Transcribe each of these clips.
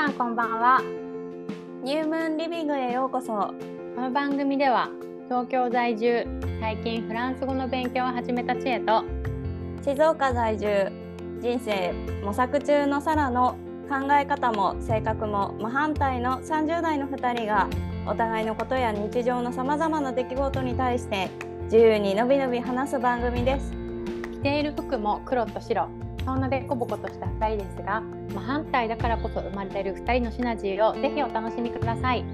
さんこんばんは。ニュームーンリビングへようこそ。この番組では東京在住最近フランス語の勉強を始めた知恵と静岡在住人生模索中のサラの考え方も性格も真反対の30代の2人がお互いのことや日常のさまざまな出来事に対して自由にのびのび話す番組です。着ている服も黒と白そんなでこぼことした2人ですが真反対だからこそ生まれる2人のシナジーをぜひお楽しみください。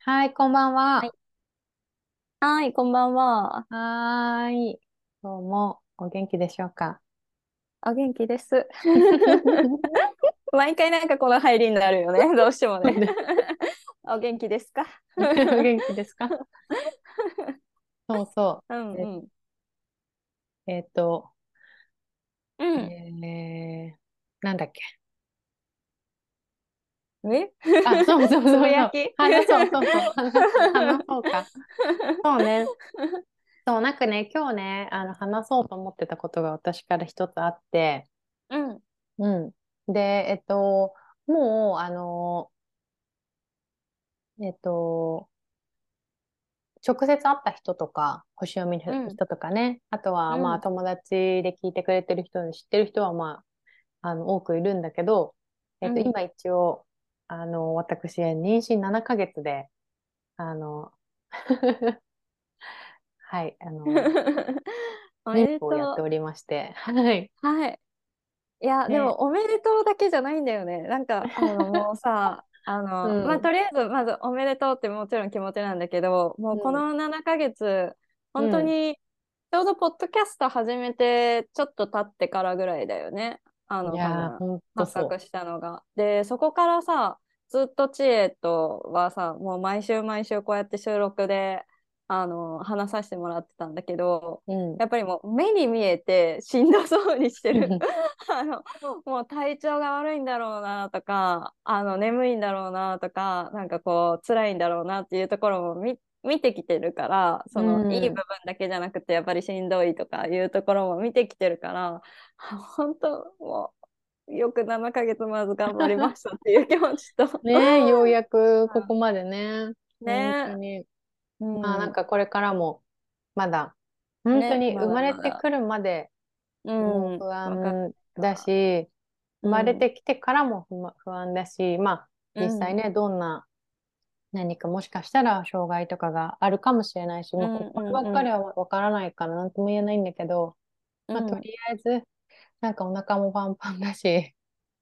はいこんばんは、はい。はいこんばんは。はーい。今日もお元気でしょうか？お元気です。毎回なんかこの入りになるよね。どうしてもね。お元気ですか？お元気ですか？そうそうんうんう。えっ、と、うんえー、なんだっけ？え？あ、そうそうそうつそやき？話そうそうそう。話そう話そうか。そうね。そう、なんかね、今日ね、あの、話そうと思ってたことが私から一つあって、うんうん。で、えっと、もう、あの、えっと、直接会った人とか、星読みの人とかね、あとは、うんまあ、友達で聞いてくれてる人、知ってる人は、まあ、あの、多くいるんだけど、えっと、うん今一応、あの、私、妊娠7ヶ月で、あの、はい、あの、おめで妊婦をやってとおりまして、はい。う。はい。いや、ねでも、おめでとうだけじゃないんだよね。なんか、あの、もうさ、あの、うんまあ、とりあえず、まず、おめでとうってもちろん気持ちなんだけど、もうこの7ヶ月、本当に、ちょうどポッドキャスト始めて、ちょっと経ってからぐらいだよね。あの。発覚したのが。で、そこからさ、ずっと知恵とはさ、もう毎週毎週こうやって収録で、あの、話させてもらってたんだけど、うん。やっぱりもう目に見えてしんどそうにしてる あのもう体調が悪いんだろうなとかあの眠いんだろうなとかなんかこう辛いんだろうなっていうところも見見てきてるからその、うんいい部分だけじゃなくてやっぱりしんどいとかいうところも見てきてるから本当もうよく7ヶ月まず頑張りましたっていう気持ちとねえ、ようやくここ までね。ね本当に。うんまあなんかこれからもまだ本当に生まれてくるまで不安るだし、生まれうん。てきてからも不安だし、まあ実際ね、どんな何かもしかしたら障害とかがあるかもしれないし、もうここうんうん。うんばっかりはわからないから何とも言えないんだけど、まあうん。とりあえずなんかお腹もパンパンだし、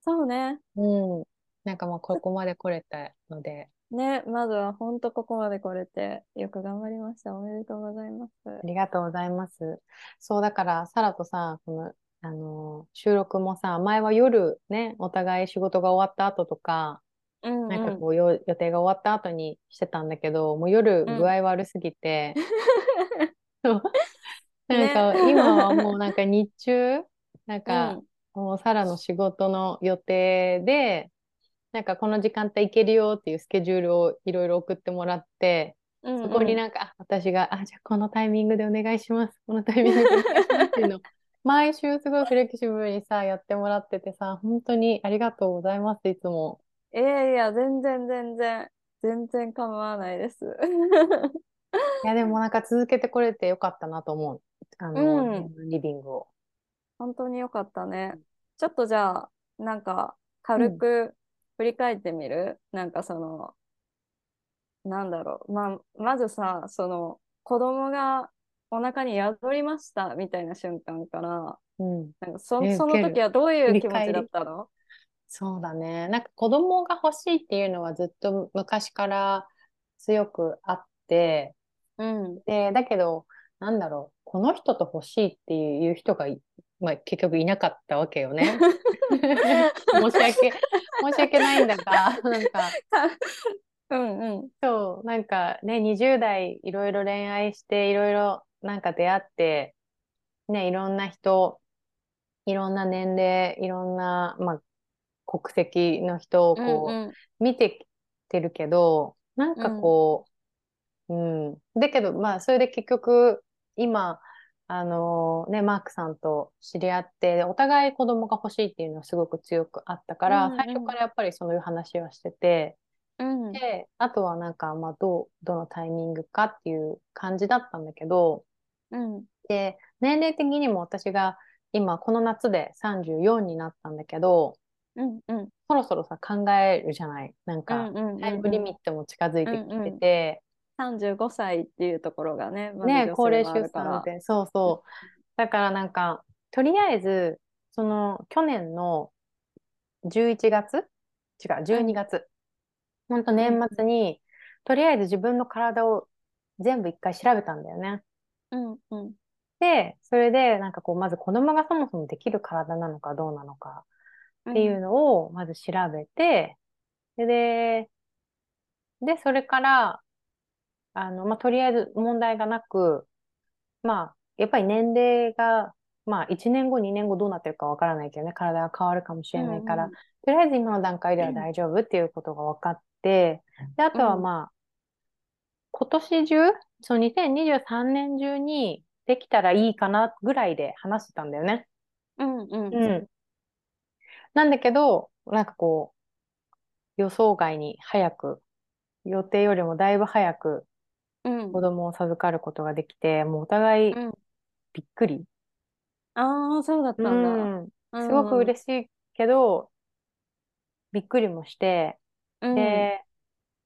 そうね。うん、なんかまあここまで来れたので、ね、まずは本当ここまで来れて、よく頑張りました。おめでとうございます。ありがとうございます。そう、だから、サラとさ、この、あのー収録もさ、前は夜ね、お互い仕事が終わった後とか、うんなんかこう、よ予定が終わった後にしてたんだけど、もう夜具合悪すぎて、そう なんか今はもうなんか日中、なんかもうサラの仕事の予定で、なんかこの時間帯行けるよっていうスケジュールをいろいろ送ってもらって、うん、そこになんか、あ私が、あ、じゃあこのタイミングでお願いします。このタイミングでお願いしますっていうのを、毎週すごいフレキシブルにさ、やってもらっててさ、本当にありがとうございます、いつも。いやいや、全然全然、全然構わないです。いや、でもなんか続けてこれてよかったなと思う。あの、うんリビングを。本当によかったね。ちょっとじゃあ、なんか軽く振り返ってみる、なんかその、なんだろう。まあ、まずさ、その、子供がお腹に宿りましたみたいな瞬間から、うん。なんかそねその時はどういう気持ちだったの？そうだね。なんか子供が欲しいっていうのはずっと昔から強くあって、うん。で、だけど、なんだろう、この人と欲しいっていう人がい、まあ、結局いなかったわけよね。申し訳、申し訳ないんだが、なんか、うんうん。そう、なんかね、20代いろいろ恋愛して、いろいろなんか出会って、ね、いろんな人、いろんな年齢、いろんな、まあ、国籍の人をこう、うんうん見てきてるけど、なんかこう、うん、だけど、まあ、それで結局、今、あのね、マークさんと知り合って、お互い子供が欲しいっていうのはすごく強くあったから、うんうん、最初からやっぱりそういう話はしてて、うん、で、あとはなんか、まあ、どう、どのタイミングかっていう感じだったんだけど、うん、で、年齢的にも私が今この夏で34になったんだけど、うんうん、そろそろさ考えるじゃない？なんか、タイムリミットも近づいてきてて、35歳っていうところがね、ま、ね高齢出産ってそうそう。だからなんかとりあえずその去年の11月？違う12月、うん、ほんと年末に、とりあえず自分の体を全部一回調べたんだよね。うんうん、で、それでなんかこう、まず子供がそもそもできる体なのかどうなのかっていうのをまず調べて、うん、で、で、それから、あの、まあ、とりあえず問題がなく、まあ、やっぱり年齢が、まあ、1年後、2年後どうなってるかわからないけどね、体が変わるかもしれないから、うんうん、とりあえず今の段階では大丈夫っていうことが分かって、で、あとはまあ、今年中、その2023年中にできたらいいかなぐらいで話してたんだよね。うんうん。うん。なんだけど、なんかこう、予想外に早く、予定よりもだいぶ早く子供を授かることができて、もうお互いびっくり。ああ、そうだったんだ。うんすごく嬉しいけど、びっくりもして、うんで、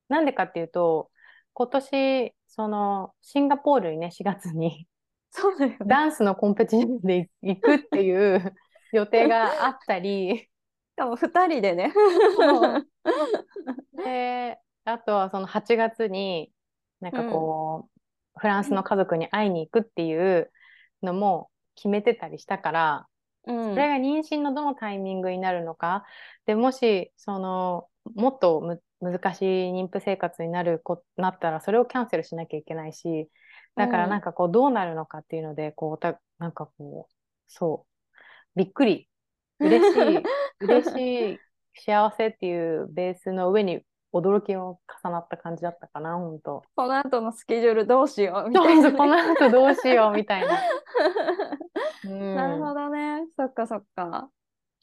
なんでかっていうと、今年、その、シンガポールにね、4月に そうだよね。ダンスのコンペティションで行くっていう 予定があったり、しかも2人でね。で、あとはその8月に、なんかこう、うん、フランスの家族に会いに行くっていうのも決めてたりしたから、うん、それが妊娠のどのタイミングになるのか、でもし、その、もっと難しい妊婦生活になるこなったら、それをキャンセルしなきゃいけないし、だからなんかこう、どうなるのかっていうので、こう、たなんかこう、そう、びっくり、嬉しい、嬉しい、幸せっていうベースの上に驚きも重なった感じだったかな、本当。この後のスケジュールどうしようみたいな、この後どうしようみたいな。うん、なるほどね。そっかそっか。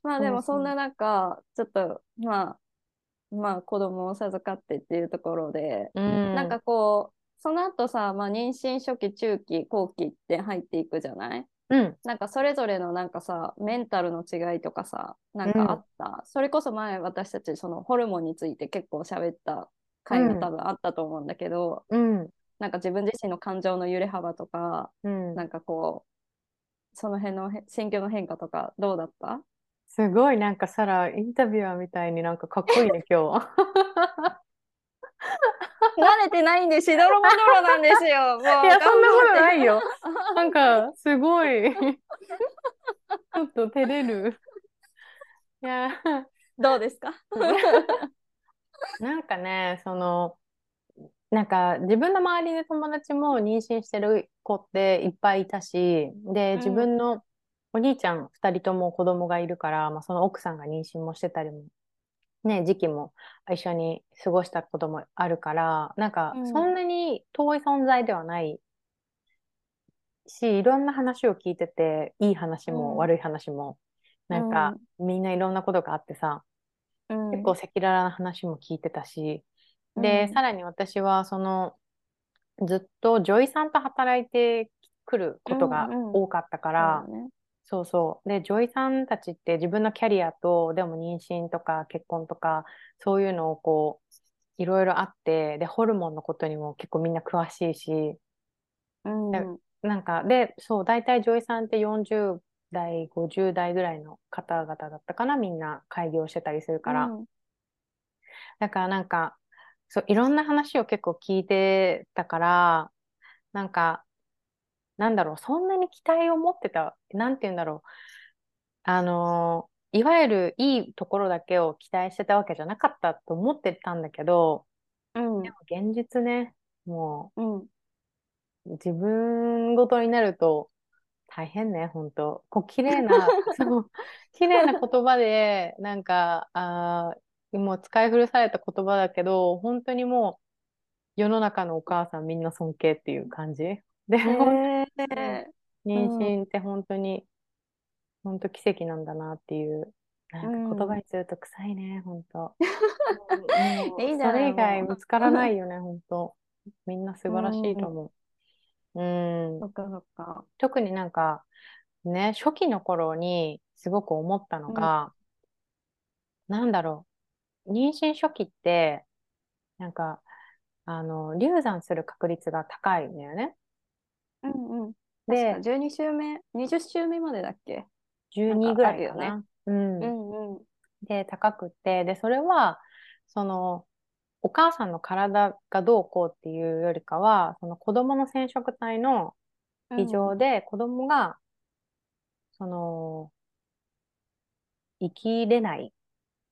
まあでもそんな中、ちょっとまあ、まあ子供を授かってっていうところで、うん、なんかこう、その後さ、まあ、妊娠初期、中期、後期って入っていくじゃない？うん、なんかそれぞれのなんかさメンタルの違いとかさなんかあった、うん、それこそ前私たちそのホルモンについて結構喋った回が多分あったと思うんだけど、うん、なんか自分自身の感情の揺れ幅とか、うん、なんかこうその辺の心境の変化とかどうだった？すごいなんかサラインタビュアーみたいになんかかっこいいね今日。慣れてないんでしどろもどろなんですよ。もういや、そんなことないよ。なんか、すごい。ちょっと照れる。いや、どうですか？なんかね、その、なんか自分の周りで友達も妊娠してる子っていっぱいいたし、で、自分のお兄ちゃん2人とも子供がいるから、まあ、その奥さんが妊娠もしてたりもね、時期も一緒に過ごしたこともあるから、なんかそんなに遠い存在ではないし、いろんな話を聞いてて、いい話も悪い話も、なんかみんないろんなことがあってさ、うん、結構赤裸々な話も聞いてたし、で、さらに私はその、ずっと女医さんと働いてくることが多かったから、うんうんそうそう。で、女医さんたちって自分のキャリアと、でも妊娠とか結婚とか、そういうのをこう、いろいろあって、で、ホルモンのことにも結構みんな詳しいし、うん、なんか、で、そう、大体女医さんって40代、50代ぐらいの方々だったかな、みんな開業してたりするから。うん、だからなんか、そう、いろんな話を結構聞いてたから、なんか、なんだろう、そんなに期待を持ってた、なんて言うんだろう。あのいわゆるいいところだけを期待してたわけじゃなかったと思ってたんだけど、うん、でも現実ね、もう、うん、自分ごとになると大変ね、本当こう、綺麗な、そう、綺麗な言葉で、なんか、あもう使い古された言葉だけど、本当にもう、世の中のお母さんみんな尊敬っていう感じ。で、えー、妊娠って本当に、本当奇跡なんだなっていう。なんか言葉にすると臭いね、本当。いいそれ以外見つからないよね、本当。みんな素晴らしいと思う。うん。そっかそっか。特になんか、ね、初期の頃にすごく思ったのが、うん、なんだろう。妊娠初期って、なんか、あの、流産する確率が高いんだよね。うんうん。で、12週目、20週目までだっけ ?12 ぐらいかな。うん。うんうん。で、高くて、で、それは、その、お母さんの体がどうこうっていうよりかは、その子供の染色体の異常で、子供が、その、生きれない。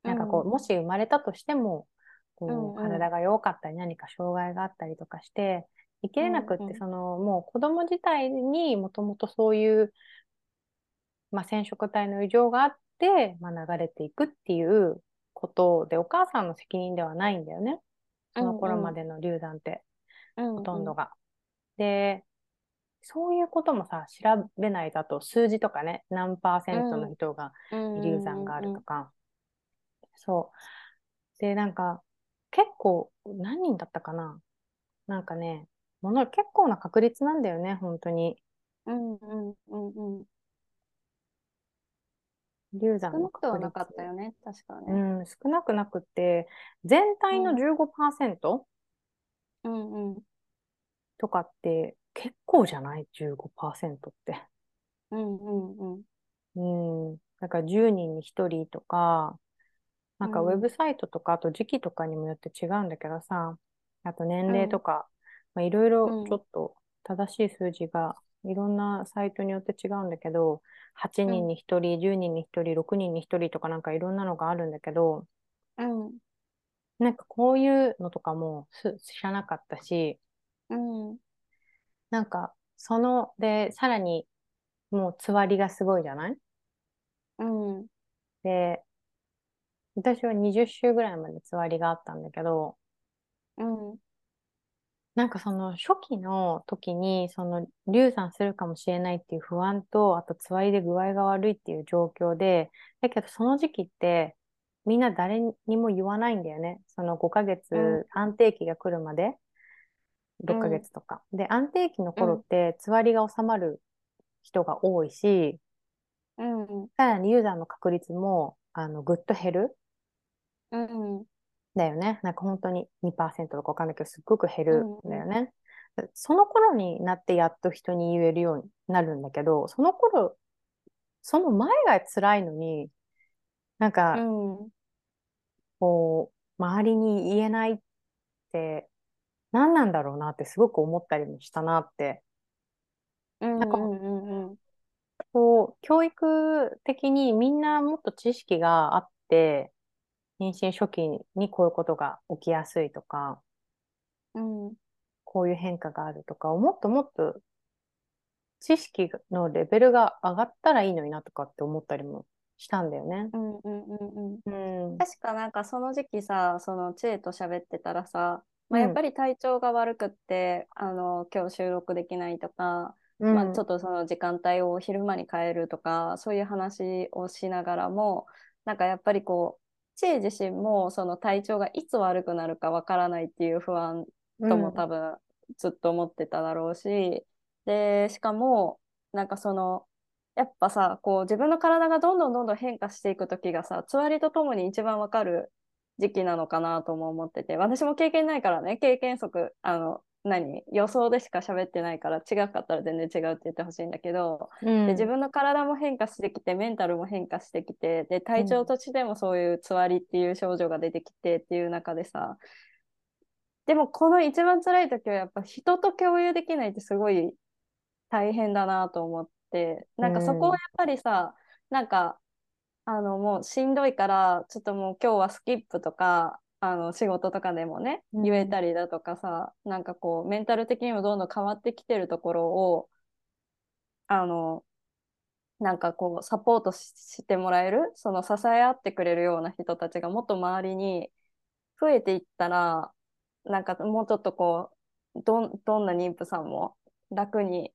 なんかこう、もし生まれたとしても、こう、体が弱かったり、何か障害があったりとかして、生きれなくって、その、もう子供自体にもともとそういう、まあ、染色体の異常があって、まあ、流れていくっていうことで、お母さんの責任ではないんだよね。その頃までの流産って、ほとんどが。で、そういうこともさ、調べないと、あと数字とかね、何パーセントの人が流産があるとか。そう。で、なんか、結構、何人だったかななんかね、もの結構な確率なんだよね、本当に。うんうんうんうん。流産。少なくはなかったよね、確かね。うん、少なくなくて、全体の15%、うん、うんうんとかって結構じゃない ?15% って。うんうんうん。うん。だから10人に1人とか、なんかウェブサイトとか、あと時期とかにもよって違うんだけどさ、あと年齢とか、まあ、いろいろちょっと正しい数字がいろんなサイトによって違うんだけど、8人に1人、10人に1人、6人に1人とかなんかいろんなのがあるんだけど、うん、なんかこういうのとかも知らなかったし、うん、なんかその、で、さらにもうつわりがすごいじゃない？うん。で、私は20週ぐらいまでつわりがあったんだけど、うん。なんかその初期の時にその流産するかもしれないっていう不安と、あとつわりで具合が悪いっていう状況で、だけどその時期ってみんな誰にも言わないんだよね。その5ヶ月安定期が来るまで、6ヶ月とか。うん、で、安定期の頃ってつわりが収まる人が多いし、うん、さらに流産の確率もあのぐっと減る。うん、だよね。なんか本当に2%とかわかんないけど、すっごく減るんだよね。うん、その頃になってやっと人に言えるようになるんだけど、その頃、その前が辛いのに、なんか、うん、こう、周りに言えないって何なんだろうなってすごく思ったりもしたなって。なんか、こう、教育的にみんなもっと知識があって、妊娠初期にこういうことが起きやすいとか、うん、こういう変化があるとかもっともっと知識のレベルが上がったらいいのになとかって思ったりもしたんだよね。うんうんうんうん。確かなんかその時期さ、その知恵と喋ってたらさ、まあ、やっぱり体調が悪くって、うん、あの今日収録できないとか、うん、まあ、ちょっとその時間帯を昼間に変えるとかそういう話をしながらもなんかやっぱりこう知恵自身もその体調がいつ悪くなるかわからないっていう不安とも多分ずっと思ってただろうし、うん、でしかもなんかそのやっぱさこう自分の体がどんどんどんどん変化していく時がさつわりとともに一番わかる時期なのかなとも思ってて私も経験ないからね経験則あの何？予想でしか喋ってないから違かったら全然違うって言ってほしいんだけど、うん、で自分の体も変化してきてメンタルも変化してきてで体調としてもそういうつわりっていう症状が出てきてっていう中でさでもこの一番辛い時はやっぱ人と共有できないってすごい大変だなと思ってなんかそこはやっぱりさ、うん、なんかあのもうしんどいからちょっともう今日はスキップとかあの仕事とかでもね言えたりだとかさ、うん、なんかこうメンタル的にもどんどん変わってきてるところをあのなんかこうサポートしてもらえるその支え合ってくれるような人たちがもっと周りに増えていったらなんかもうちょっとこうどどんな妊婦さんも楽に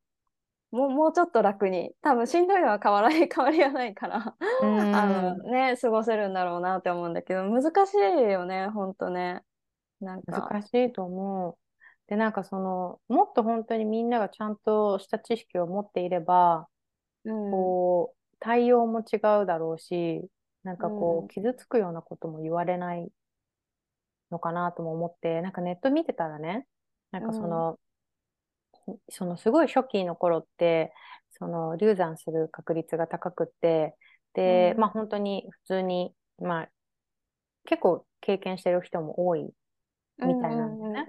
もうもうちょっと楽に。多分しんどいのは変わらない 変わりはないからあのね過ごせるんだろうなって思うんだけど難しいよねほんとね。なんか。難しいと思う。でなんかそのもっと本当にみんながちゃんとした知識を持っていれば、うん、こう対応も違うだろうしなんかこう、うん、傷つくようなことも言われないのかなとも思ってなんかネット見てたらねなんかその、そのすごい初期の頃って、その流産する確率が高くって、で、うん、まあ本当に普通に、まあ結構経験してる人も多いみたいなんですね。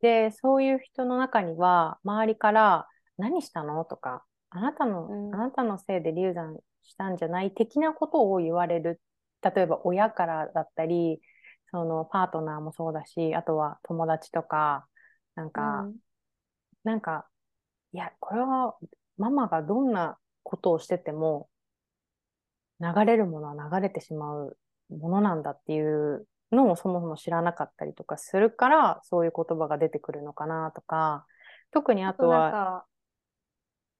で、そういう人の中には、周りから何したの？とか、あなたの、うん、あなたのせいで流産したんじゃない？的なことを言われる。例えば親からだったり、そのパートナーもそうだし、あとは友達とか、なんか、うんなんか、いや、これはママがどんなことをしてても、流れるものは流れてしまうものなんだっていうのをそもそも知らなかったりとかするから、そういう言葉が出てくるのかなとか、特にあとは、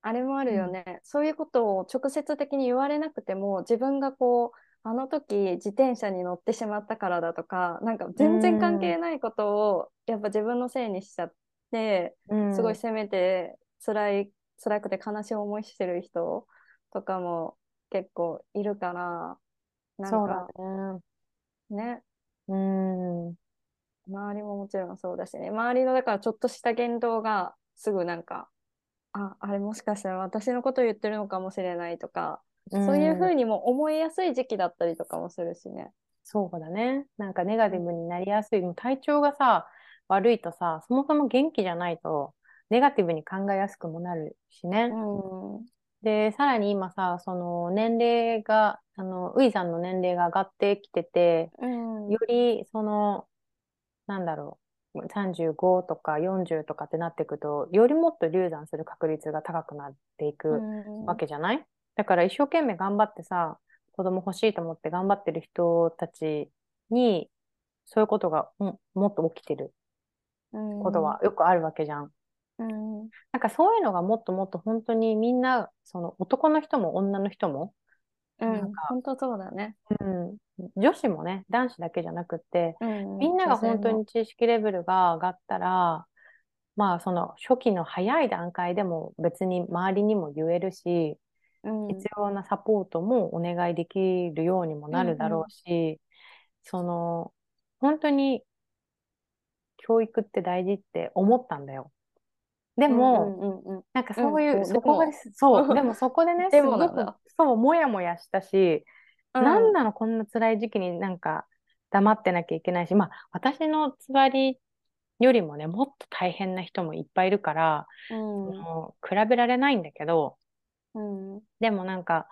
あれもあるよね、うん、そういうことを直接的に言われなくても、自分がこう、あの時自転車に乗ってしまったからだとか、なんか全然関係ないことをやっぱ自分のせいにしちゃっ、うん、すごい責めて辛い辛くて悲しい思いしてる人とかも結構いるからなんかねうん周りももちろんそうだしね周りのだからちょっとした言動がすぐなんかああれもしかしたら私のこと言ってるのかもしれないとか、そういうふうにも思いやすい時期だったりとかもするしね。そうだね。なんかネガティブになりやすい。もう体調がさ、悪いとさ、そもそも元気じゃないと、ネガティブに考えやすくもなるしね。うん、で、さらに今さ、その年齢が、あの、ウイさんの年齢が上がってきてて、うん、より、その、なんだろう、35とか40とかってなっていくと、よりもっと流産する確率が高くなっていくわけじゃない、うん、だから一生懸命頑張ってさ、子供欲しいと思って頑張ってる人たちに、そういうことがもっと起きてることはよくあるわけじゃん。うん、なんかそういうのがもっともっと本当にみんな、その男の人も女の人も、うん、なんか本当そうだね。うん。女子もね、男子だけじゃなくて、うん、みんなが本当に知識レベルが上がったら、まあその初期の早い段階でも別に周りにも言えるし、うん、必要なサポートもお願いできるようにもなるだろうし、うんうん、その本当に教育って大事って思ったんだよ。でも、なんかそういう、そこが、そう、でもそこでね、すごく、そう、もやもやしたし、うん、なんなの、こんな辛い時期になんか黙ってなきゃいけないし、まあ、私のつわりよりもね、もっと大変な人もいっぱいいるから、うん、比べられないんだけど、うん、でもなんか、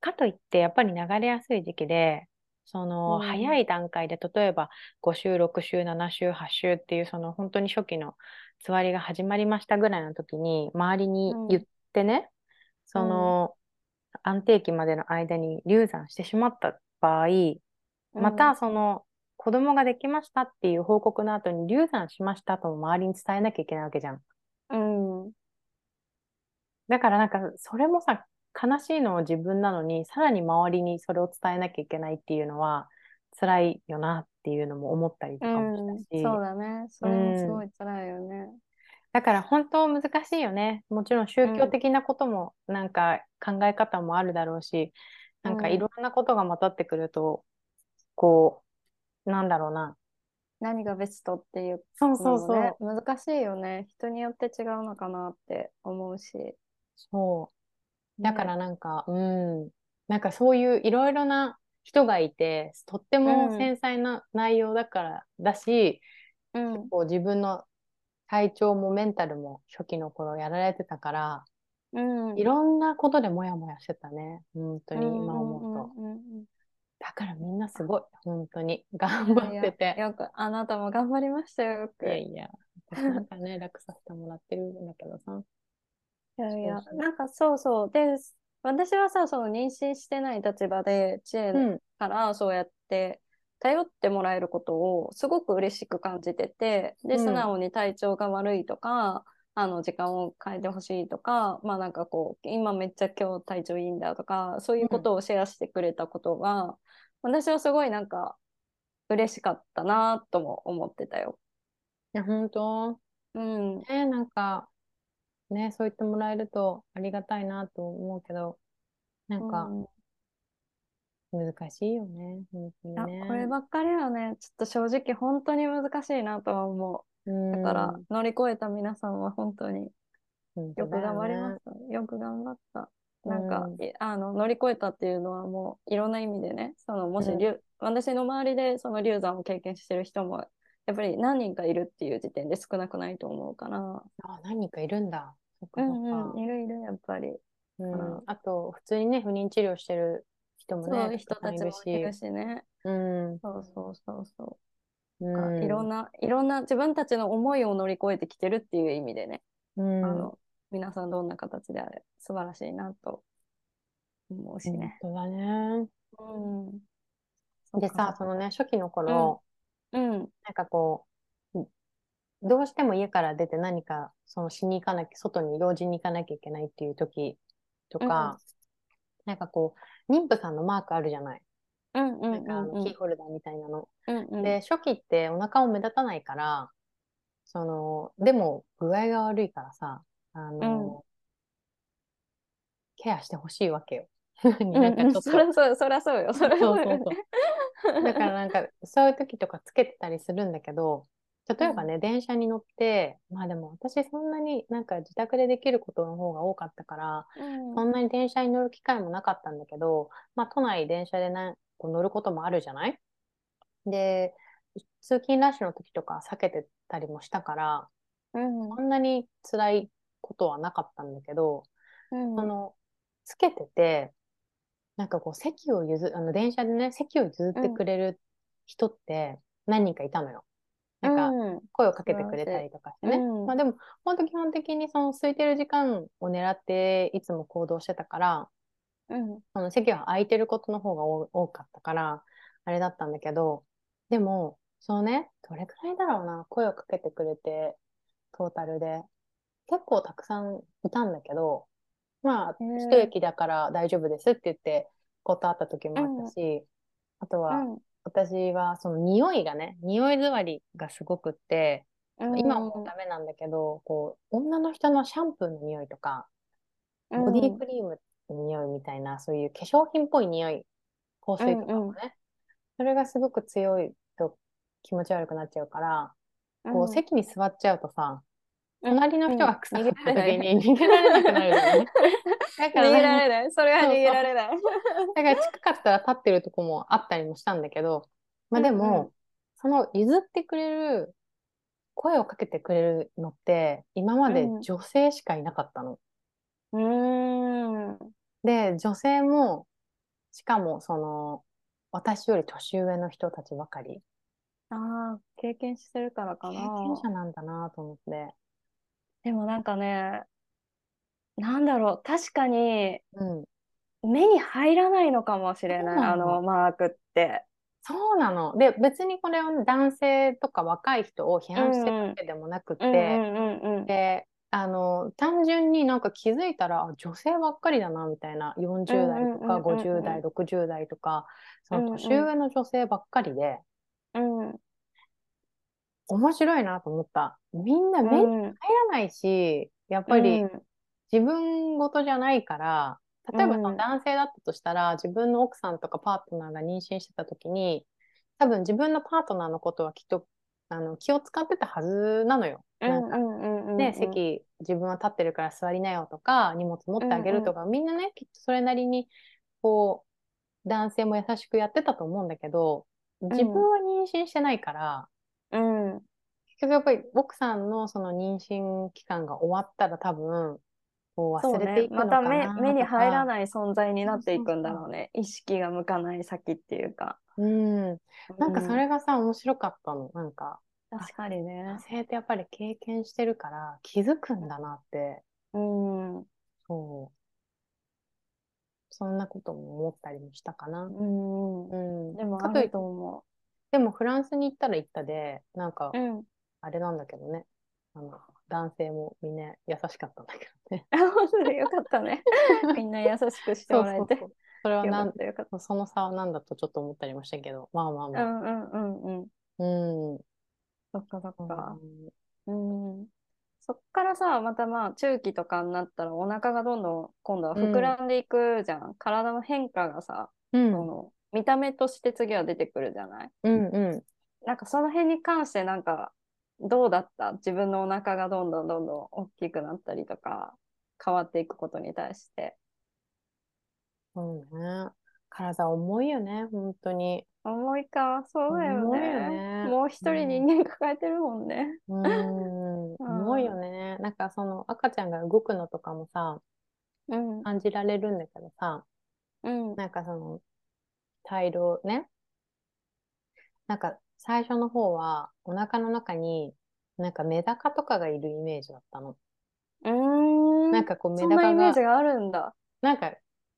かといってやっぱり流れやすい時期で、その、早い段階で、例えば5週、6週、7週、8週っていう、その本当に初期のつわりが始まりましたぐらいの時に、周りに言ってね、その、安定期までの間に流産してしまった場合、またその、子供ができましたっていう報告の後に流産しましたとも周りに伝えなきゃいけないわけじゃん。うん。だからなんか、それもさ、悲しいのは自分なのに、さらに周りにそれを伝えなきゃいけないっていうのは、辛いよなっていうのも思ったりとかもしたし。うん、そうだね。それもすごい辛いよね。うん、だから本当難しいよね。もちろん宗教的なことも、なんか考え方もあるだろうし、うん、なんかいろんなことが混ざってくると、こう、なんだろうな。何がベストっていう、ね、そうそうそう。難しいよね。人によって違うのかなって思うし。そう。だからなんか、うん、なんかそういういろいろな人がいて、とっても繊細な内容だから、だし、うん、結構自分の体調もメンタルも初期の頃やられてたから、うん、いろんなことでモヤモヤしてたね。本当に今思うと。だからみんなすごい、本当に。頑張ってて。よく、あなたも頑張りましたよ、よく。いやいや、私なんかね、楽させてもらってるんだけどさ。いやいや、なんかそうそう。で、私はさ、その妊娠してない立場で、知恵からそうやって頼ってもらえることをすごく嬉しく感じてて、で、素直に体調が悪いとか、あの時間を変えてほしいとか、まあなんかこう、今めっちゃ今日体調いいんだとか、そういうことをシェアしてくれたことが、うん、私はすごいなんか嬉しかったなとも思ってたよ。いや、本当？うん。ね、なんか、ね、そう言ってもらえるとありがたいなと思うけど、なんか、難しいよね、本当にね。こればっかりはね、ちょっと正直本当に難しいなとは思う。うだから乗り越えた皆さんは本当によく頑張りました。よね、よく頑張った。なんか、あの乗り越えたっていうのはもういろんな意味でね、そのもし、うん、私の周りでその流産を経験してる人もやっぱり何人かいるっていう時点で少なくないと思うから。あ、何人かいるんだ。そっかそっか。うんうん、いるいる、やっぱり。うん、あと、普通にね、不妊治療してる人もね、そういう人たちもいるしね。うん。そうそうそうそう。うん、いろんな、いろんな自分たちの思いを乗り越えてきてるっていう意味でね、うん、あの皆さんどんな形であれ素晴らしいなと思うしね。本当だね。うん、でさ、そのね、初期の頃、うん、なんかこう、どうしても家から出て何かそのしに行かなきゃ、外に用事に行かなきゃいけないっていう時とか、うん、なんかこう、妊婦さんのマークあるじゃない？うんうんうんなんかキーホルダーみたいなの。うんうん、で、初期ってお腹を目立たないから、その、でも具合が悪いからさ、あの、うん、ケアしてほしいわけよ。なんかちょっと、そりゃそうそりゃそうよ。そりゃそう。よ、だからなんか そういう時とかつけてたりするんだけど、例えばね、うん、電車に乗って、まあでも私そんなになんか自宅でできることの方が多かったから、うん、そんなに電車に乗る機会もなかったんだけど、まあ都内電車でなこう乗ることもあるじゃない？で、通勤ラッシュの時とか避けてたりもしたから、うん、そんなに辛いことはなかったんだけど、うん、その、つけてて、なんかこう席を譲あの電車でね、席を譲ってくれる人って何人かいたのよ。なんか声をかけてくれたりとかしてね。うん、まあでも、本当基本的にその空いてる時間を狙っていつも行動してたから、うん、その席は空いてることの方が多かったから、あれだったんだけど、でも、そのね、どれくらいだろうな、声をかけてくれて、トータルで。結構たくさんいたんだけど、まあ、一駅だから大丈夫ですって言って断った時もあったし、うん、あとは、私はその匂いがね、匂い座りがすごくって、うん、今もダメなんだけど、こう、女の人のシャンプーの匂いとか、ボディクリームの匂いみたいな、そういう化粧品っぽい匂い、香水とかもね、うんうん、それがすごく強いと気持ち悪くなっちゃうから、こう、席に座っちゃうとさ、隣の人が臭かった時に逃げられなくなるよね。だから逃げられない。それは逃げられない。だから近かったら立ってるとこもあったりもしたんだけど、まあでも、うんうん、その譲ってくれる、声をかけてくれるのって、今まで女性しかいなかったの。うん。で、女性も、しかもその、私より年上の人たちばかり。ああ、経験してるからかな。経験者なんだなと思って。でもなんかね、なんだろう、確かにうん。目に入らないのかもしれない、あのマークって。そうなの。で、別にこれを男性とか若い人を批判してるわけでもなくて、で、あの、単純になんか気づいたら、女性ばっかりだな、みたいな、40代とか50代、60代とか、その年上の女性ばっかりで、うん。面白いなと思った。みんな目に入らないし、やっぱり自分ごとじゃないから、例えばその男性だったとしたら、自分の奥さんとかパートナーが妊娠してた時に、多分自分のパートナーのことはきっとあの気を使ってたはずなのよ。ね、席自分は立ってるから座りなよとか荷物持ってあげるとか、うんうん、みんなねきっとそれなりにこう男性も優しくやってたと思うんだけど自分は妊娠してないから、うん、結局やっぱり奥さんのその妊娠期間が終わったら多分こう忘れていくのかな、ね、また目目に入らない存在になっていくんだろうね。意識が向かない先っていうか。うん。なんかそれがさ、面白かったの。なんか確かにね。女性ってやっぱり経験してるから気づくんだなって。うん。そう。そんなことも思ったりもしたかな。うん。うん、でもあると思う。でもフランスに行ったら行ったで、なんか、うん、あれなんだけどね。あの、男性もみんな優しかったんだけどね。本当によかったね。みんな優しくしてもらえて。そうそうそうそれはなんその差は何だとちょっと思ったりもしたけど、まあまあまあ。んうんうんうん。うん。そっかそっか。ううん。そっからさ、またまあ中期とかになったらお腹がどんどん今度は膨らんでいくじゃん。体の変化がさ、ん。その見た目として次は出てくるじゃない？うんうん。なんかその辺に関してなんかどうだった？自分のお腹がどんどんどんどん大きくなったりとか変わっていくことに対して。そうね。体重いよね、本当に。重いか、そうだよ重いね。よねもう一人人間抱えてるもんね。うーん。重いよね。なんかその赤ちゃんが動くのとかもさ、うん。感じられるんだけどさ、うん。なんかその、胎動ね。なんか最初の方はお腹の中になんかメダカとかがいるイメージだったの。うーん。なんかこうメそんダカがなイメージ、があるんだ。なんか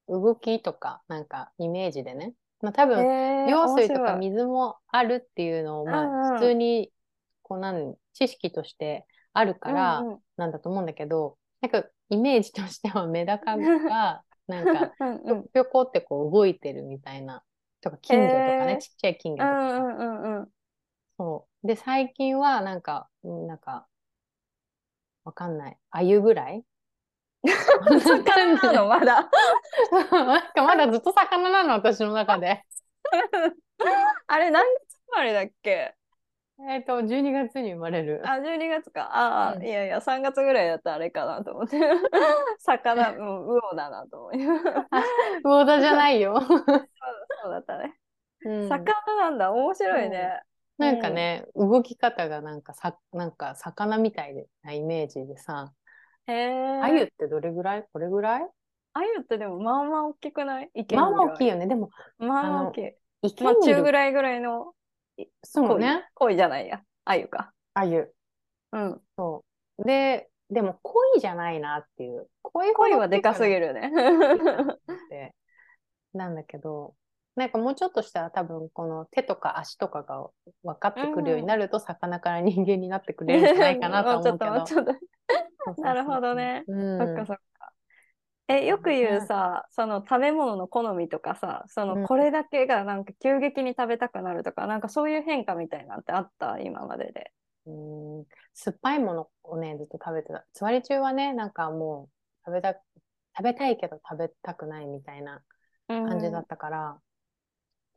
動きとか、なんかイメージでね。まあ多へ分、え羊水とか面白い水もあるっていうのを、まうんうんあ普通に、こうなん、知識としてあるからうんうんなんだと思うんだけど、なんかイメージとしてはメダカが、なんか、うんぴょこぴょこってこう動いてるみたいな。とか、金魚とかね、へーちっちゃい金魚うとかうんうんうん。そう。で、最近はなんか、うんなんか、わかんない。鮎ぐらい？魚なのまだ。なんかまだずっと魚なの、私の中で。あれ何月生まれだっけ？えっと、12月に生まれる。あ、12月か。ああ、うんいやいや、3月ぐらいだったらあれかなと思って。魚、うん、魚だなと思い。魚座じゃないよ。そうだったね。うん魚なんだ。面白いね。なんかね、動き方がなんかさ、なんか魚みたいなイメージでさ、へえ。鮎ってどれぐらい？これぐらい？鮎ってでもまあまあ大きくない？まあまあ大きいい。よね。でも、まあまあ大きい。まあ中ぐらいぐらいのそうね、鯉じゃないや。鮎か。鮎。うん。で、でも鯉じゃないなっていう。鯉ほど鯉はでかすぎるるね。なんだけど、なんかもうちょっとしたら多分この手とか足とかが分かってくるようになると、魚から人間になってくれるんじゃないかなとは思うけど。なるほどね。うん。そっかそっか。え、よく言うさ、その食べ物の好みとかさ、そうん。のこれだけがなんか急激に食べたくなるとか、なんかそういう変化みたいなんてあった？今までで。うん。酸っぱいものをね、ずっと食べてた。つわり中はね、なんかもう食べた、食べたいけど食べたくないみたいな感じだったから、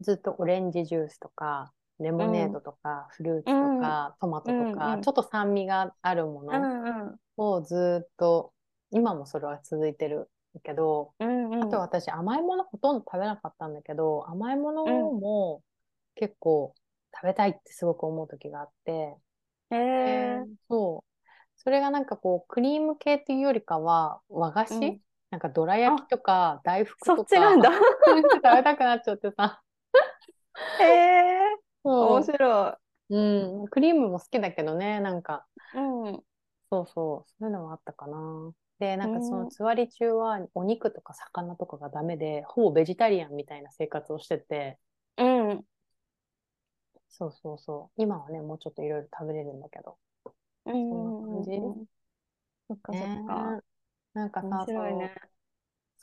ずっとオレンジジュースとか、レモネードとか、フルーツとか、トマトとか、うんうんちょっと酸味があるもうのんうん。をずっと、今もそれは続いてるけど、うんうん。あと私甘いものほとんど食べなかったんだけど、甘いものも結構食べたいってすごく思う時があって、へえ。そう。それがなんかこう、クリーム系っていうよりかは、和菓子、うんなんかどら焼きとか大福とか。そっちなんだ。食べたくなっちゃってさ。へえ。そう面白うん。クリームも好きだけどね、なんか、い。うん。そうそう、そういうのもあったかな。で、なんかそうんのつわり中はお肉とか魚とかがダメで、ほぼベジタリアンみたいな生活をしてて、うん。そうそうそう。今はね、もうちょっといろいろ食べれるんだけど。うんそんな感じ？うんそっかそっか。ねなんかさ、ね。そう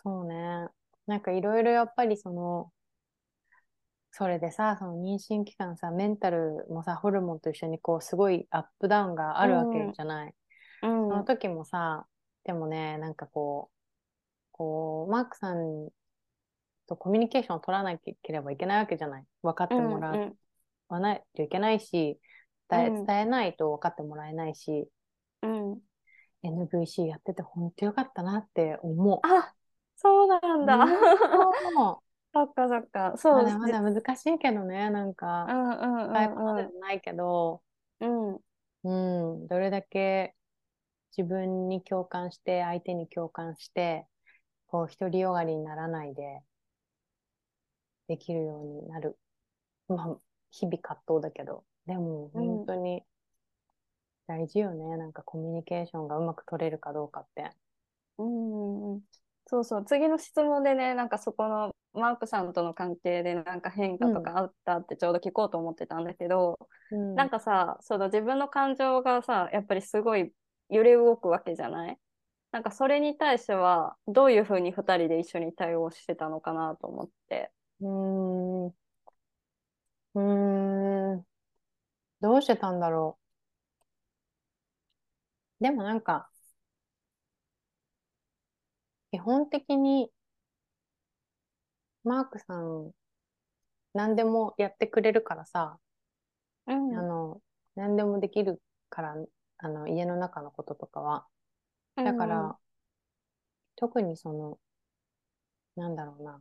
そうね。なんかいろいろやっぱりその、それでさ、その妊娠期間さ、メンタルもさ、ホルモンと一緒にこう、すごいアップダウンがあるわけじゃない？うんその時もさ、でもね、なんかこう、こう、マークさんとコミュニケーションを取らなければいけないわけじゃない。分かってもらうんわないといけないし、伝え、うん伝えないと分かってもらえないし、うんうん。NVC やってて本当よかったなって思う。あ、そうなんだ。そう そっかそっか。そう。まだまだ難しいけどね、なんかう、んうんうん伝え方でもないけど、うん。うん、どれだけ自分に共感して、相手に共感して、こう、独りよがりにならないで、できるようになる。まあ、日々葛藤だけど、でも、うん本当に大事よね。なんかコミュニケーションがうまく取れるかどうかって。うんうんそうそう。次の質問でね、なんかそこのマークさんとの関係でなんか変化とかあったってちょうど聞こうと思ってたんだけど、うんなんかさ、その自分の感情がさ、やっぱりすごい揺れ動くわけじゃない？なんかそれに対してはどういうふうに2人で一緒に対応してたのかなと思って。うーん。うーん。どうしてたんだろう。でもなんか、基本的に、マークさん、何でもやってくれるからさ、うん、あの、何でもできるから、あの、家の中のこととかは。だから、うん、特にその、なんだろうな。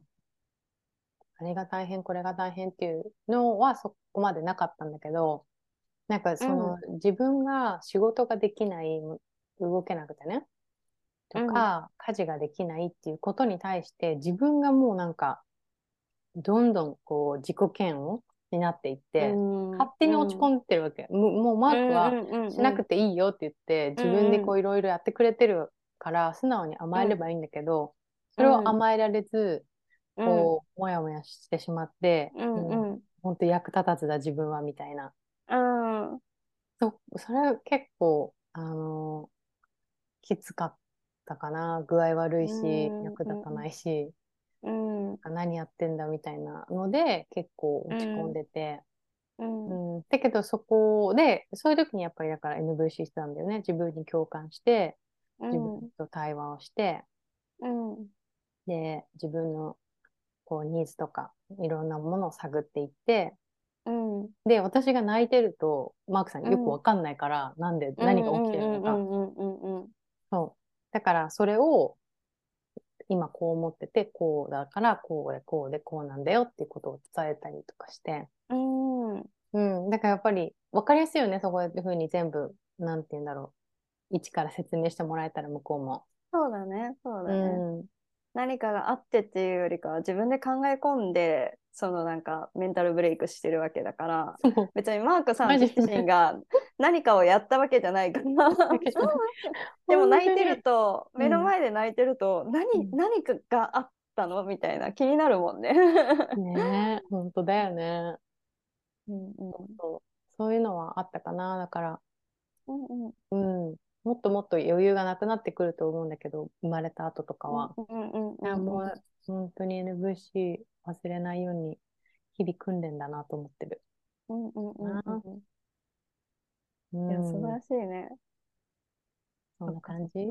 あれが大変、これが大変っていうのはそこまでなかったんだけど、なんかその、うん、自分が仕事ができない、動けなくてね、とか、家事ができないっていうことに対して、自分がもうなんか、どんどんこう自己嫌悪になっていって、勝手に落ち込んでるわけ。もうマークはしなくていいよって言って、自分でこういろいろやってくれてるから、素直に甘えればいいんだけど、それを甘えられず、こう、もやもやしてしまって、うん本当役立たずだ自分はみたいな。うん、そそれは結構、あのきつかったかな。具合悪いし、役立たないし。うん、何やってんだみたいなので結構落ち込んでて、うん、うん、だけどそこでそういう時にやっぱりだから NVC してたんだよね。自分に共感して自分と対話をして、うん、で自分のこうニーズとかいろんなものを探っていって、うん、で私が泣いてるとマークさんよくわかんないから、うん、なんで何が起きてるのか。そう。だからそれを今こう思ってて、こうだから、こうで、こうで、こうなんだよっていうことを伝えたりとかして。うん。うん。だからやっぱり分かりやすいよね、そこいうふうに全部、なんて言うんだろう。一から説明してもらえたら向こうも。そうだね、そうだね。うん、何かがあってっていうよりかは自分で考え込んでそのなんかメンタルブレイクしてるわけだから別にマークさん自身が何かをやったわけじゃないから。でも泣いてると目の前で泣いてると何、うん、何かがあったの？みたいな気になるもんね。ね本当だよね。うんうん、そう。いうのはあったかな。だから、うんうん。うん、もっともっと余裕がなくなってくると思うんだけど、生まれた後とかは。もう本当に NVC 忘れないように日々訓練だなと思ってる。うんうんうんうん。いや、素晴らしいね。そんな感じ？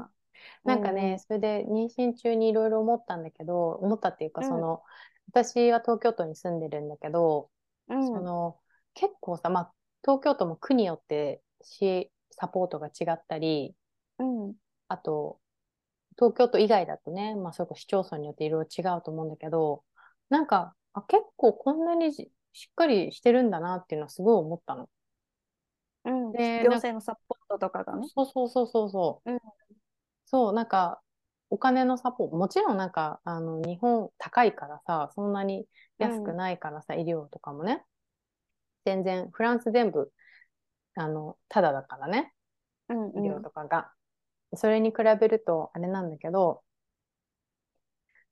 なんかね、それで妊娠中にいろいろ思ったんだけど、思ったっていうか、その、私は東京都に住んでるんだけど、その、結構さ、まあ、東京都も区によって市サポートが違ったり、うん、あと、東京都以外だとね、まあ、それこそ市町村によっていろいろ違うと思うんだけど、なんか、あ結構こんなにしっかりしてるんだなっていうのはすごい思ったの。うん、で行政のサポートとかがね。そうそうそうそうそう。うん、そう、なんか、お金のサポート、もちろんなんか、あの、日本高いからさ、そんなに安くないからさ、うん、医療とかもね、全然、フランス全部あの、ただだからね、うんうん、医療とかが。それに比べるとあれなんだけど、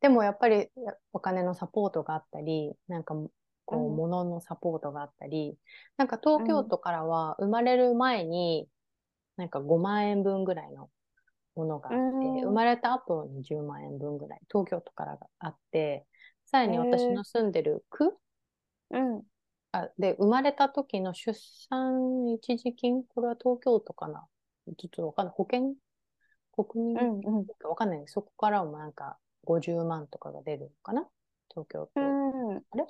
でもやっぱりお金のサポートがあったり、なんかこう、物のサポートがあったり、なんか東京都からは生まれる前に、なんか5万円分ぐらいのものがあって、生まれた後に10万円分ぐらい、東京都からがあって、さらに私の住んでる区、うん、あで、生まれた時の出産一時金、これは東京都かな？ちょっとわかんない。保険？国民うんうん、わかんない。そこからもなんか50万とかが出るのかな？東京都。うん、あれ？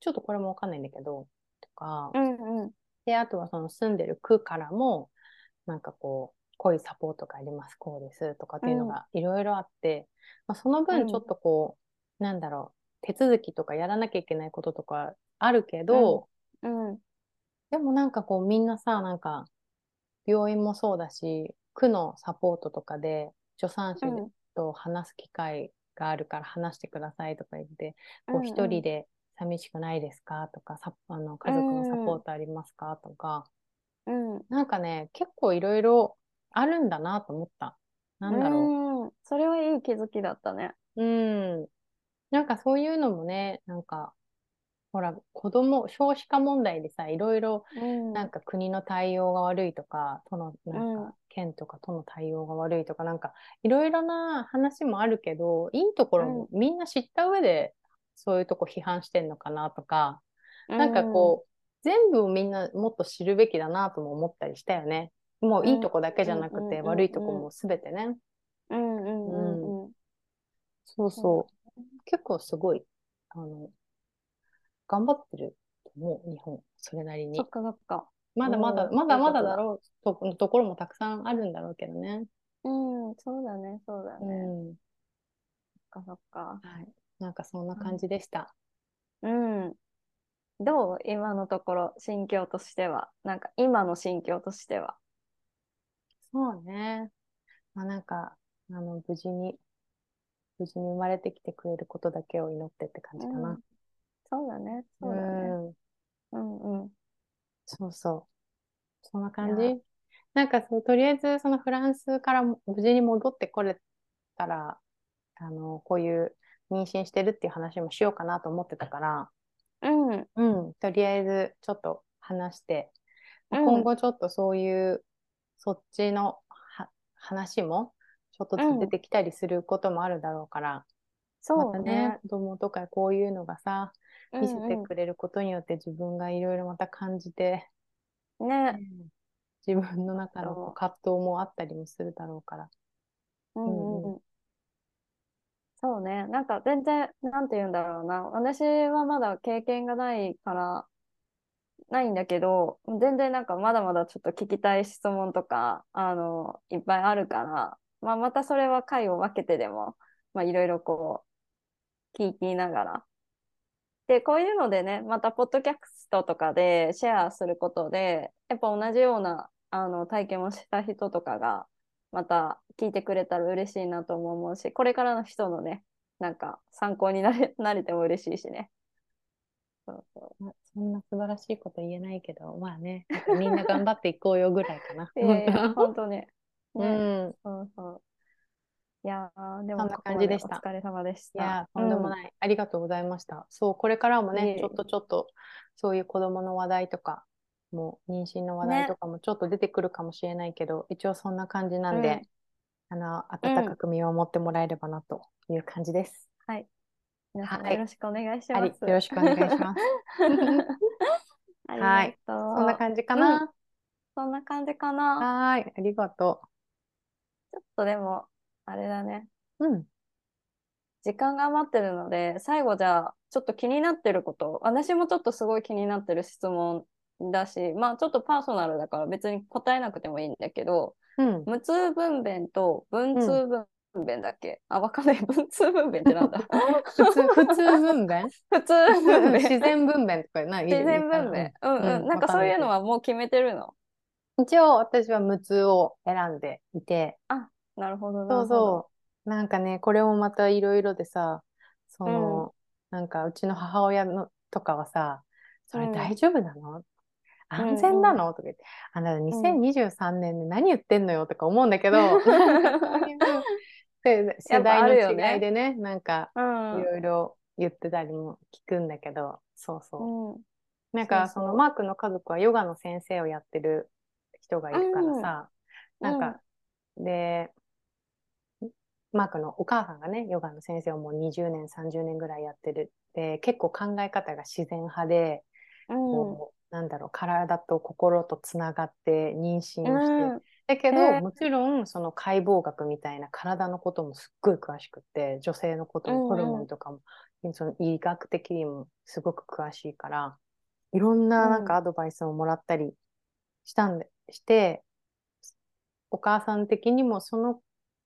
ちょっとこれもわかんないんだけど、とか。うんうん、で、あとはその住んでる区からも、なんかこう、こういうサポートがあります、こうですとかっていうのがいろいろあって、まあ、その分ちょっとこう、なんだろう、手続きとかやらなきゃいけないこととかあるけど、うん、うん、でもなんかこうみんなさ、なんか病院もそうだし、区のサポートとかで助産師と話す機会があるから話してくださいとか言って、うん、こう一人で寂しくないですか？とか、さあの家族のサポートありますか、とか、うん、なんかね、結構いろいろあるんだなと思った。なんだろう。それはいい気づきだったね。うん。なんかそういうのもね、なんかほら、子供、少子化問題でさ、いろいろ、うん。なんか国の対応が悪いとか、都の、なんか、県とか都の対応が悪いとか、なんか、いろいろな話もあるけど、いいところもみんな知った上で、そういうとこ批判してんのかなとか、なんかこう、全部をみんなもっと知るべきだなとも思ったりしたよね。もういいとこだけじゃなくて、うん悪いとこもすべてね。うんうんうんうんそうそう。結構すごい、あの、頑張ってると思う、日本。それなりにそっ。かそっか。まだまだ、うんまだまだだだろうとところもたくさんあるんだろうけどね。うん、そうだね、そうだうね。ん。そっかそっか。はい。なんかそんな感じでした。うん。どう？今のところ、心境としては。なんか今の心境としては。そうね。まあなんか、あの、無事に、無事に生まれてきてくれることだけを祈ってって感じかな。そうだね、そうだね。うん。うんうん。そうそう。そんな感じ？なんかそう、とりあえずそのフランスからも無事に戻ってこれたら、あの、こういう妊娠してるっていう話もしようかなと思ってたから、うん、うん、とりあえずちょっと話して、今後ちょっとそういう、そっちのは話もちょっとずつ出てきたりすることもあるだろうから、まそうたねね。、子供とかこういうのがさ、見せてうんくれることによって自分がいろいろまた感じて、うん、ね、自分の中の葛藤もあったりもするだろうから。うんうんうんうん。そうね、なんか全然、なんて言うんだろうな。私はまだ経験がないから、ないんだけど、全然なんかまだまだちょっと聞きたい質問とか、あの、いっぱいあるから、まあまたそれは回を分けてでも、まあいろいろこう、聞きながら。で、こういうのでね、またポッドキャストとかでシェアすることで、やっぱ同じようなあの体験をした人とかが、また聞いてくれたら嬉しいなとも思うし、これからの人のね、なんか参考になれ なれても嬉しいしね。そうそまあそんな素晴らしいこと言えないけど、まあね、みんな頑張っていこうよぐらいかな。う。いやいや、本当に。ね、うん。そうそう。いやー、でもそんな感じでしたお疲れ様でした。いや、とんでもい。ない、ありがとうございました。そう、これからもね、ちょっとちょっと、そういう子供の話題とか、もう妊娠の話題ねとかもちょっと出てくるかもしれないけど、一応そんな感じなんで、あの、温かく見守ってもらえればなという感じです。はい。皆さんはいよろしくお願いします。よろしくお願いします。はい。そんな感じかな？そんな感じかな。はーい、ありがとちょっとでも、あれだね。う。うん。時間が余ってるので、最後じゃあ、ちょっと気になってること、私もちょっとすごい気になってる質問だし、まあちょっとパーソナルだから別に答えなくてもいいんだけど、うん。無痛分娩と文通分娩だっけ、あ、わかんない。文通分娩ってなんだ？普通、普通分娩？普通分娩。自然分娩とかない自然分娩。うんうん。うんなんかそういうのわはもう決めてるの？一応私は無痛を選んでいて、なるほど、なそう。そう。なんかね、これもまたいろいろでさ、その、なんかうちの母親のとかはさ、それうん大丈夫なの、安全なの？とか言って、あなた2023年で何言ってんのよとか思うんだけど、そういう で世代の違いでね、なんかうん。いろいろ言ってたりも聞くんだけど、そうそう。うん。なんかそのマークの家族はヨガの先生をやってる人がいるからさ、うん。なんか、で、マークのお母さんがね、ヨガの先生をもう20年、30年ぐらいやってる。で、結構考え方が自然派で、うん。なんだろう、体と心とつながって妊娠をして、うん。だけど、へー。もちろんその解剖学みたいな体のこともすっごい詳しくって、女性のこともホルモンとかも、その医学的にもすごく詳しいから、いろんななんかアドバイスをもらったりしたんで、して、お母さん的にも、その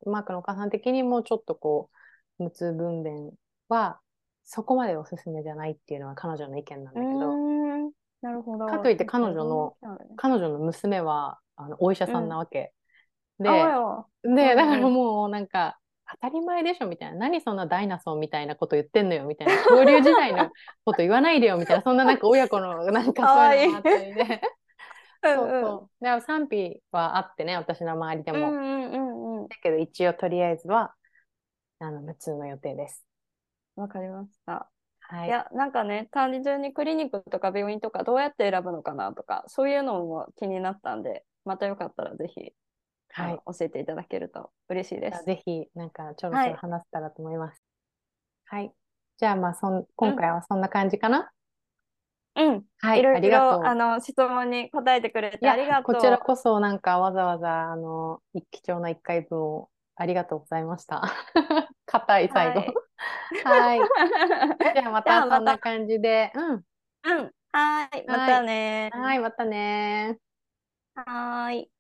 マークのお母さん的にもちょっとこう、無痛分娩はそこまでおすすめじゃないっていうのは彼女の意見なんだけど、うんなるほど。かといって彼女の彼女の娘はあのお医者さんなわけ。うんうんだからもうなんか、当たり前でしょみたいな。何そんなダイナソーみたいなこと言ってんのよみたいな。恐竜時代のこと言わないでよみたいな。そんななんか親子のなんかそういうのもあったりで。そうそう。だから賛否はあってね、私の周りでも。うんうんうんうん。だけど一応とりあえずは、あの、無痛の予定です。わかりました。はい。いや、なんかね、単純にクリニックとか病院とかどうやって選ぶのかなとか、そういうのも気になったんで、またよかったらぜひ、はい。教えていただけると嬉しいです。ぜひ、なんかちょろちょろ話せたらと思います。はい。はい、じゃあ、まあそん、今回はそんな感じかな、うん。はい。いろいろ、あの、質問に答えてくれてありがとう。こちらこそ、なんかわざわざ、あの、貴重な1回分をありがとうございました。硬い、最後。はい。じゃあ、またそんな感じで。うん。うん。はい。またねはい、またねはい。